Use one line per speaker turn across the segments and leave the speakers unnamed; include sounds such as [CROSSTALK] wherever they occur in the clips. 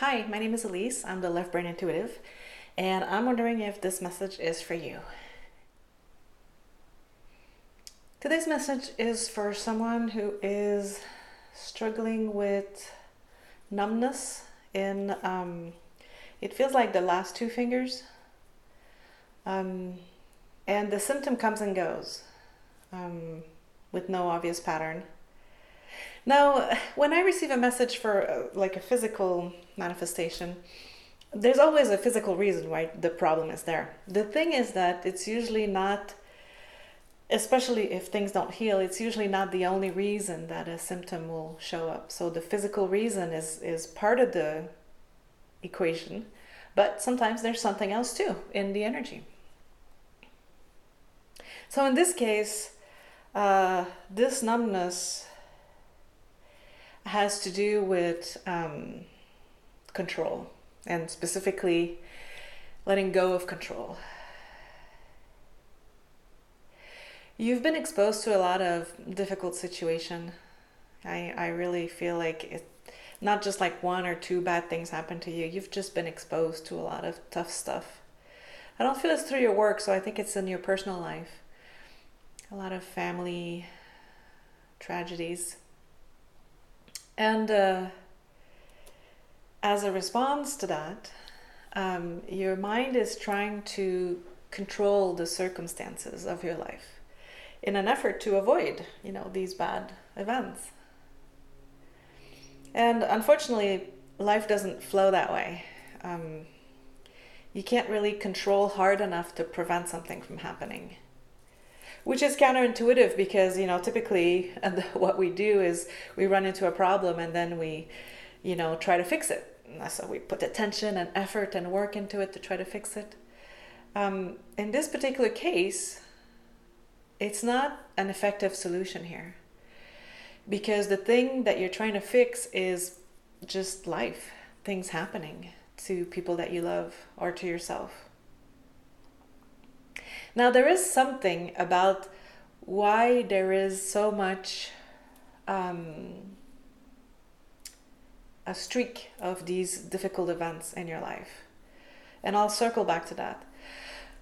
Hi, my name is Elise. I'm the Left Brain Intuitive, and I'm wondering if this message is for you. Today's message is for someone who is struggling with numbness in, um, it feels like the last two fingers. Um, and the symptom comes and goes um, with no obvious pattern. Now, when I receive a message for uh, like a physical manifestation, there's always a physical reason why the problem is there. The thing is that it's usually not, especially if things don't heal, it's usually not the only reason that a symptom will show up. So the physical reason is, is part of the equation, but sometimes there's something else too in the energy. So in this case, uh, this numbness has to do with um, control and specifically letting go of control. You've been exposed to a lot of difficult situation. I, I really feel like it's not just like one or two bad things happen to you. You've just been exposed to a lot of tough stuff. I don't feel it's through your work, so I think it's in your personal life. A lot of family tragedies and uh, as a response to that, um, your mind is trying to control the circumstances of your life in an effort to avoid, you know, these bad events. And unfortunately, life doesn't flow that way. Um, you can't really control hard enough to prevent something from happening which is counterintuitive because you know typically [LAUGHS] what we do is we run into a problem and then we you know try to fix it. So we put attention and effort and work into it to try to fix it. Um, in this particular case it's not an effective solution here because the thing that you're trying to fix is just life things happening to people that you love or to yourself now, there is something about why there is so much um, a streak of these difficult events in your life. And I'll circle back to that.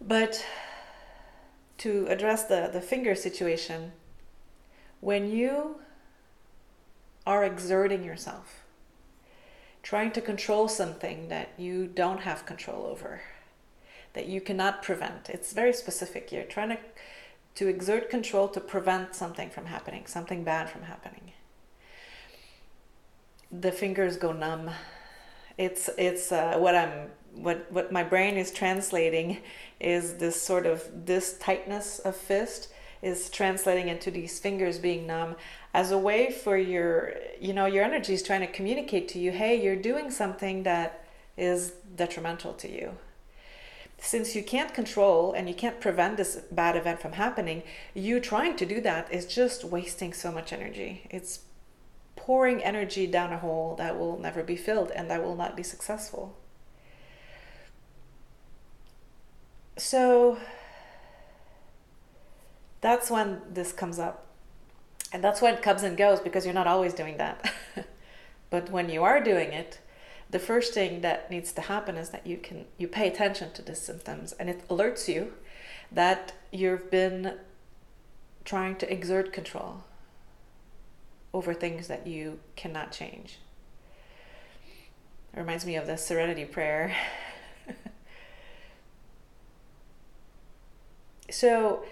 But to address the, the finger situation, when you are exerting yourself, trying to control something that you don't have control over, that you cannot prevent. It's very specific. You're trying to to exert control to prevent something from happening, something bad from happening. The fingers go numb. It's it's uh, what I'm what what my brain is translating is this sort of this tightness of fist is translating into these fingers being numb as a way for your you know your energy is trying to communicate to you hey you're doing something that is detrimental to you since you can't control and you can't prevent this bad event from happening, you trying to do that is just wasting so much energy. It's pouring energy down a hole that will never be filled and that will not be successful. So that's when this comes up. And that's when it comes and goes because you're not always doing that. [LAUGHS] but when you are doing it, the first thing that needs to happen is that you can you pay attention to the symptoms and it alerts you that you've been trying to exert control over things that you cannot change. It reminds me of the serenity prayer. [LAUGHS] so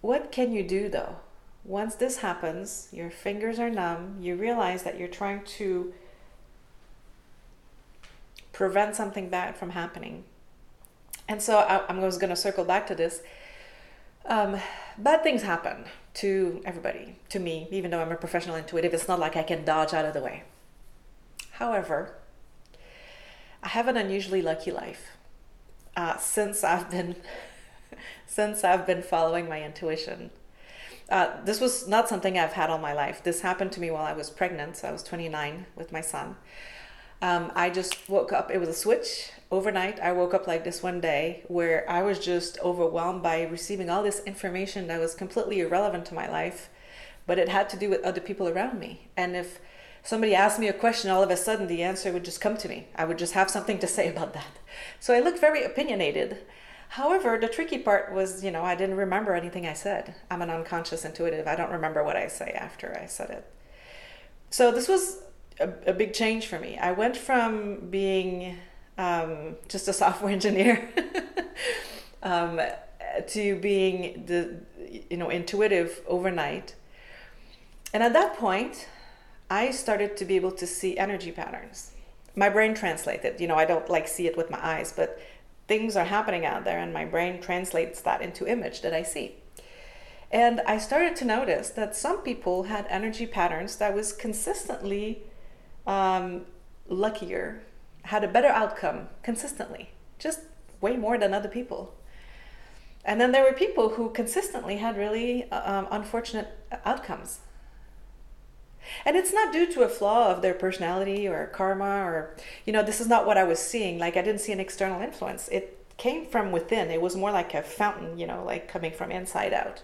what can you do though? Once this happens, your fingers are numb, you realize that you're trying to prevent something bad from happening. And so I, am going to circle back to this. Um, bad things happen to everybody, to me, even though I'm a professional intuitive. It's not like I can dodge out of the way. However, I have an unusually lucky life uh, since I've been [LAUGHS] since I've been following my intuition uh, this was not something I've had all my life. This happened to me while I was pregnant. So I was 29 with my son. Um, I just woke up. It was a switch overnight. I woke up like this one day where I was just overwhelmed by receiving all this information that was completely irrelevant to my life, but it had to do with other people around me. And if somebody asked me a question, all of a sudden the answer would just come to me. I would just have something to say [LAUGHS] about that. So I looked very opinionated. However, the tricky part was, you know, I didn't remember anything I said. I'm an unconscious intuitive. I don't remember what I say after I said it. So this was a, a big change for me. I went from being um, just a [LAUGHS] software engineer [LAUGHS] um, to being the, you know, intuitive overnight. And at that point, I started to be able to see energy patterns. My brain translated, you know, I don't like see it with my eyes, but things are happening out there and my brain translates that into image that I see. And I started to notice that some people had energy patterns that was consistently um, luckier, had a better outcome consistently, just way more than other people. And then there were people who consistently had really um, unfortunate outcomes. And it's not due to a flaw of their personality or karma or, you know, this is not what I was seeing. Like, I didn't see an external influence. It came from within. It was more like a fountain, you know, like coming from inside out.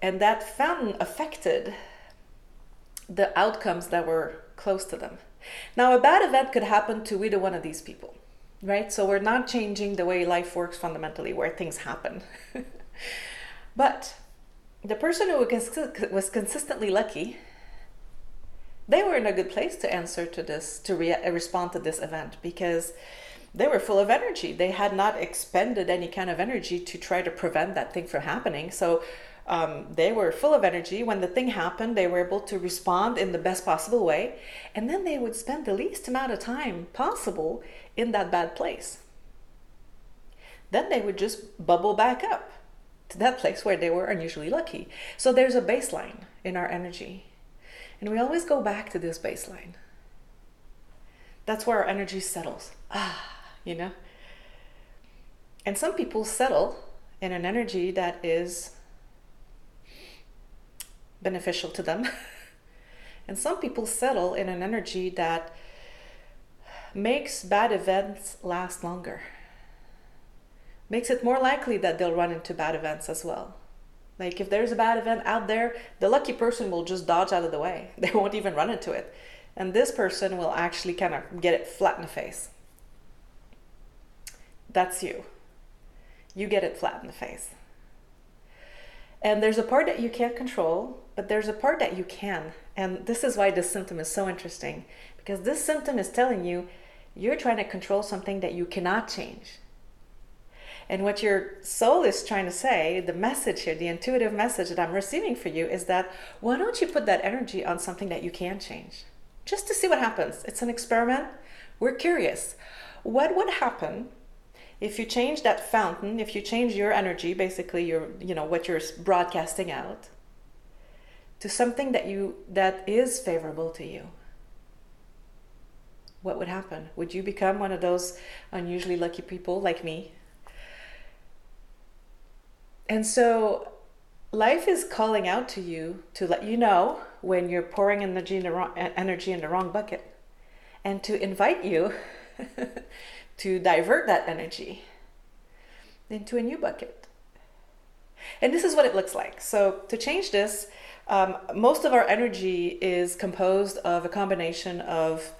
And that fountain affected the outcomes that were close to them. Now, a bad event could happen to either one of these people, right? So we're not changing the way life works fundamentally, where things happen. [LAUGHS] but the person who was consistently lucky they were in a good place to answer to this, to re- uh, respond to this event because they were full of energy. They had not expended any kind of energy to try to prevent that thing from happening. So um, they were full of energy. When the thing happened, they were able to respond in the best possible way. And then they would spend the least amount of time possible in that bad place. Then they would just bubble back up to that place where they were unusually lucky. So there's a baseline in our energy. And we always go back to this baseline. That's where our energy settles. Ah, you know? And some people settle in an energy that is beneficial to them. [LAUGHS] and some people settle in an energy that makes bad events last longer, makes it more likely that they'll run into bad events as well. Like if there's a bad event out there, the lucky person will just dodge out of the way. [LAUGHS] They won't even run into it. And this person will actually kind of get it flat in the face. That's you. You get it flat in the face. And there's a part that you can't control, but there's a part that you can. And this is why this symptom is so interesting because this symptom is telling you you're trying to control something that you cannot change. And what your soul is trying to say, the message here, the intuitive message that I'm receiving for you is that why don't you put that energy on something that you can change? Just to see what happens. It's an experiment. We're curious. What would happen if you change that fountain, if you change your energy, basically your, you know, what you're broadcasting out, to something that you that is favorable to you? What would happen? Would you become one of those unusually lucky people like me and so life is calling out to you to let you know when you're pouring energy in the wrong, energy in the wrong bucket and to invite you [LAUGHS] to divert that energy into a new bucket. And this is what it looks like. So, to change this, um, most of our energy is composed of a combination of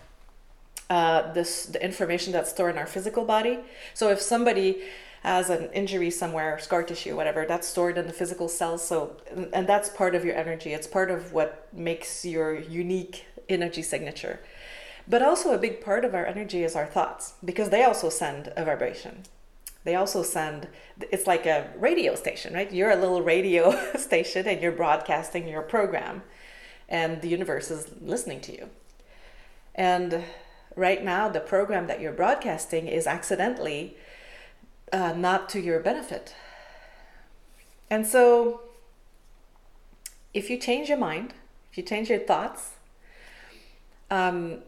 uh, this the information that's stored in our physical body. So, if somebody as an injury somewhere, scar tissue, whatever, that's stored in the physical cells. So, and that's part of your energy. It's part of what makes your unique energy signature. But also, a big part of our energy is our thoughts because they also send a vibration. They also send, it's like a radio station, right? You're a little radio [LAUGHS] station and you're broadcasting your program, and the universe is listening to you. And right now, the program that you're broadcasting is accidentally uh, not to your benefit. And so, if you change your mind, if you change your thoughts, um,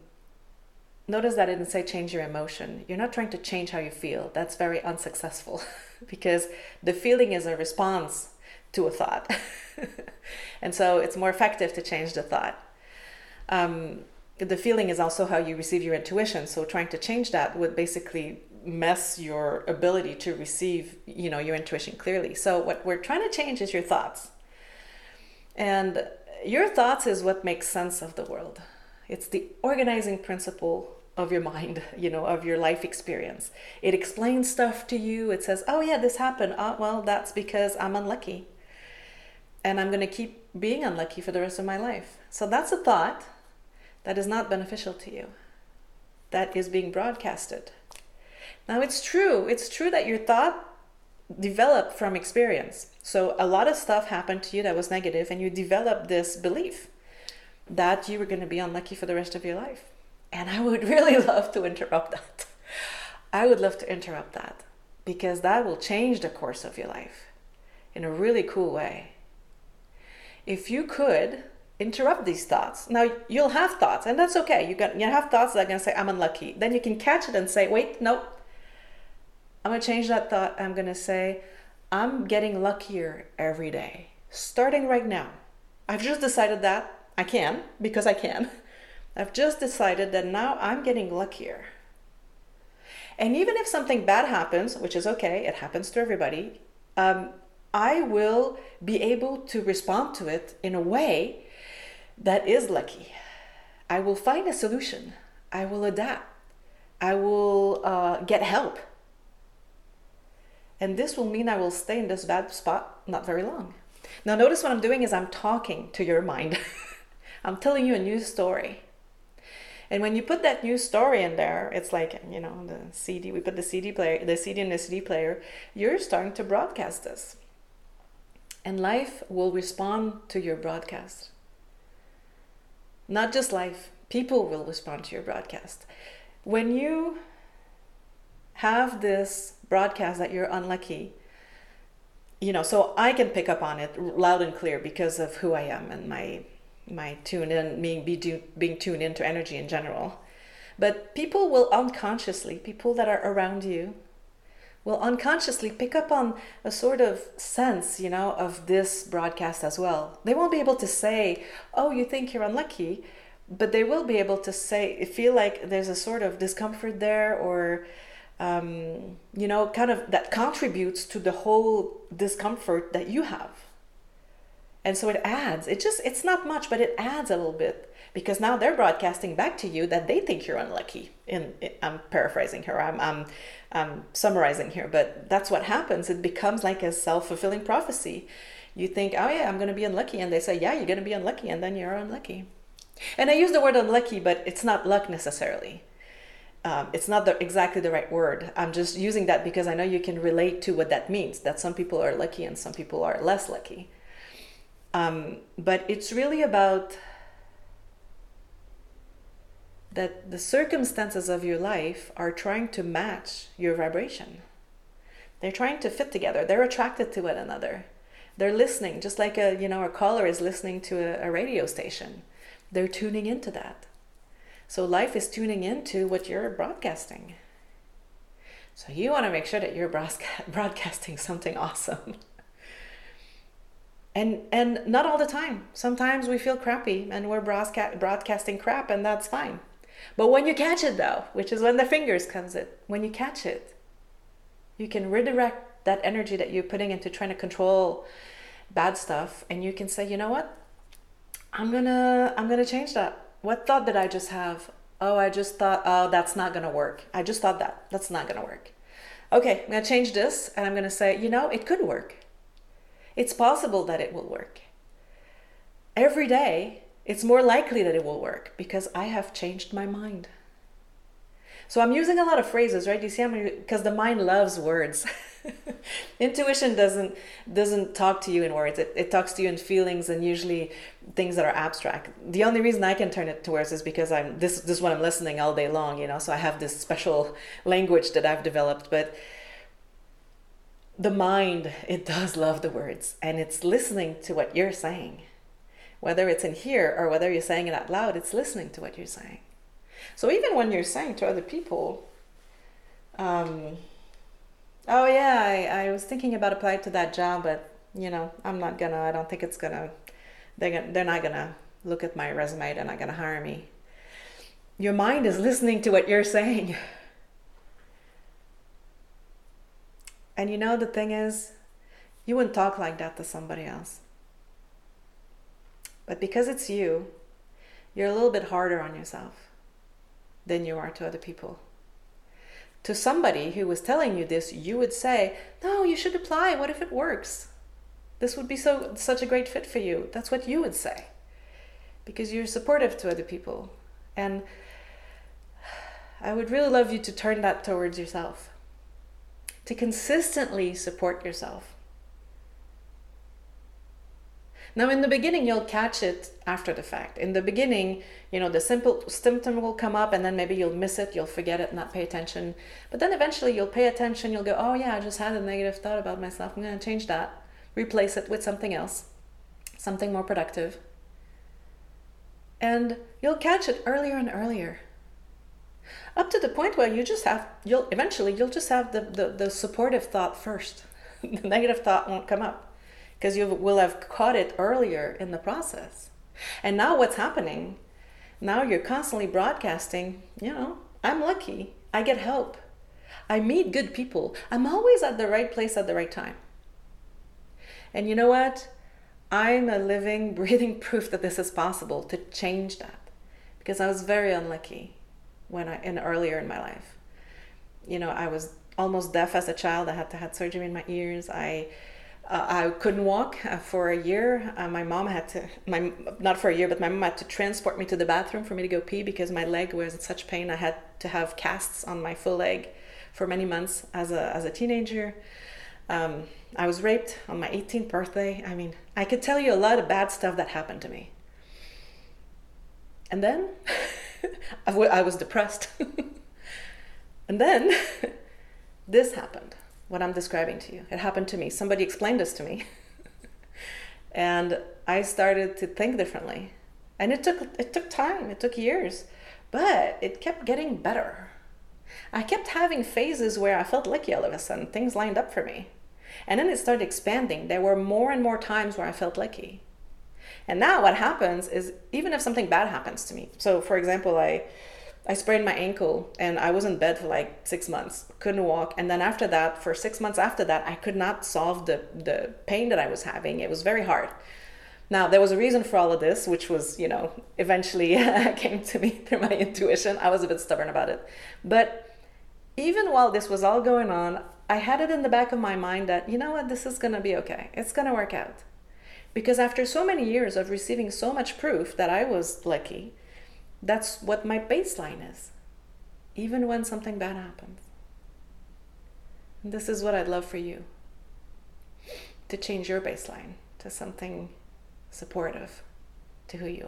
notice that I didn't say change your emotion. You're not trying to change how you feel. That's very unsuccessful [LAUGHS] because the feeling is a response to a thought. [LAUGHS] and so it's more effective to change the thought. Um, the feeling is also how you receive your intuition. So trying to change that would basically mess your ability to receive you know your intuition clearly so what we're trying to change is your thoughts and your thoughts is what makes sense of the world It's the organizing principle of your mind, [LAUGHS] you know, of your life experience. It explains stuff to you. It says, oh, yeah, this happened. Oh, well, that's because I'm unlucky. And I'm going to keep being unlucky for the rest of my life. So that's a thought that is not beneficial to you, that is being broadcasted. Now, it's true. It's true that your thought developed from experience. So a lot of stuff happened to you that was negative, and you developed this belief that you were going to be unlucky for the rest of your life. And I would [LAUGHS] really love to interrupt that. I would love to interrupt that because that will change the course of your life in a really cool way. If you could interrupt these thoughts, now you'll have thoughts, and that's okay. You got you have thoughts that are gonna say, I'm unlucky. Then you can catch it and say, wait, nope. I'm gonna change that thought. I'm gonna say, I'm getting luckier every day, starting right now. I've just decided that I can because I can. [LAUGHS] I've just decided that now I'm getting luckier. And even if something bad happens, which is okay, it happens to everybody, um, I will be able to respond to it in a way that is lucky. I will find a solution. I will adapt. I will uh, get help. And this will mean I will stay in this bad spot not very long. Now, notice what I'm doing is I'm talking to your mind. [LAUGHS] I'm telling you a new story. And when you put that new story in there, it's like, you know, the CD, we put the CD player, the CD in the CD player, you're starting to broadcast this. And life will respond to your broadcast. Not just life, people will respond to your broadcast. When you have this broadcast that you're unlucky, you know, so I can pick up on it loud and clear because of who I am and my my tune in being be do, being tuned into energy in general. But people will unconsciously people that are around you will unconsciously pick up on a sort of sense you know of this broadcast as well. They won't be able to say oh you think you're unlucky but they will be able to say feel like there's a sort of discomfort there or um, you know kind of that contributes to the whole discomfort that you have and so it adds, it just, it's not much, but it adds a little bit because now they're broadcasting back to you that they think you're unlucky. In, I'm paraphrasing here, I'm, I'm, I'm summarizing here, but that's what happens. It becomes like a self fulfilling prophecy. You think, oh yeah, I'm going to be unlucky. And they say, yeah, you're going to be unlucky. And then you're unlucky. And I use the word unlucky, but it's not luck necessarily. Um, it's not the, exactly the right word. I'm just using that because I know you can relate to what that means that some people are lucky and some people are less lucky. Um, but it's really about that the circumstances of your life are trying to match your vibration. They're trying to fit together. They're attracted to one another. They're listening, just like a you know a caller is listening to a, a radio station. They're tuning into that. So life is tuning into what you're broadcasting. So you want to make sure that you're [LAUGHS] broadcasting something awesome. [LAUGHS] And and not all the time. Sometimes we feel crappy and we're broadcast, broadcasting crap and that's fine. But when you catch it though which is when the fingers comes in when you catch it you can redirect that energy that you're putting into trying to control bad stuff and you can say you know what? I'm gonna i'm gonna change that what thought did i just have? Oh i just thought oh that's not gonna work. I just thought that. That's not gonna work. Okay i'm gonna change this and i'm gonna say you know it could work. It's possible that it will work. Every day, it's more likely that it will work because I have changed my mind. So I'm using a lot of phrases, right? You see, I'm because the mind loves words. [LAUGHS] Intuition doesn't doesn't talk to you in words. It, it talks to you in feelings and usually things that are abstract. The only reason I can turn it to words is because I'm this this is what I'm listening all day long, you know. So I have this special language that I've developed, but the mind, it does love the words and it's listening to what you're saying. Whether it's in here or whether you're saying it out loud, it's listening to what you're saying. So even when you're saying to other people, um, oh yeah, I, I was thinking about applying to that job, but you know, I'm not gonna, I don't think it's gonna, they're, gonna, they're not gonna look at my resume, they're not gonna hire me. Your mind is listening to what you're saying. [LAUGHS] And you know, the thing is, you wouldn't talk like that to somebody else. But because it's you, you're a little bit harder on yourself than you are to other people. To somebody who was telling you this, you would say, "No, you should apply. What if it works? This would be so such a great fit for you." That's what you would say. Because you're supportive to other people. And I would really love you to turn that towards yourself. To consistently support yourself now, in the beginning, you'll catch it after the fact. In the beginning, you know, the simple symptom will come up and then maybe you'll miss it, you'll forget it, not pay attention. But then eventually you'll pay attention, you'll go, oh yeah, I just had a negative thought about myself. I'm going to change that, replace it with something else, something more productive. And you'll catch it earlier and earlier. Up to the point where you just have, you'll eventually, you'll just have the, the, the supportive thought first. [LAUGHS] the negative thought won't come up because you will have caught it earlier in the process. And now what's happening? Now you're constantly broadcasting, you know, I'm lucky. I get help. I meet good people. I'm always at the right place at the right time. And you know what? I'm a living, [LAUGHS] breathing proof that this is possible to change that. Because I was very unlucky when I in earlier in my life. You know, I was almost deaf as a child. I had to have surgery in my ears. I uh, I couldn't walk uh, for a year. Uh, my mom had to, my not for a year, but my mom had to transport me to the bathroom for me to go pee because my leg was in such pain. I had to have casts on my full leg for many months as a as a teenager. Um, I was raped on my 18th birthday. I mean, I could tell you a lot of bad stuff that happened to me. And then [LAUGHS] I, was depressed. [LAUGHS] and then [LAUGHS] this happened what I'm describing to you. It happened to me. Somebody explained this to me. [LAUGHS] and I started to think differently. And it took it took time, it took years, but it kept getting better. I kept having phases where I felt lucky all of a sudden, things lined up for me. And then it started expanding. There were more and more times where I felt lucky. And now what happens is even if something bad happens to me. So for example, I I sprained my ankle and I was in bed for like six months, couldn't walk. And then after that, for six months after that, I could not solve the, the pain that I was having. It was very hard. Now, there was a reason for all of this, which was, you know, eventually [LAUGHS] came to me [LAUGHS] through my intuition. I was a bit stubborn about it. But even while this was all going on, I had it in the back of my mind that, you know what, this is going to be okay. It's going to work out. Because after so many years of receiving so much proof that I was lucky, that's what my baseline is, even when something bad happens. And this is what I'd love for you to change your baseline to something supportive to who you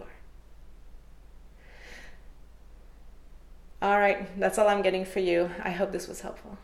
are. All right, that's all I'm getting for you. I hope this was helpful.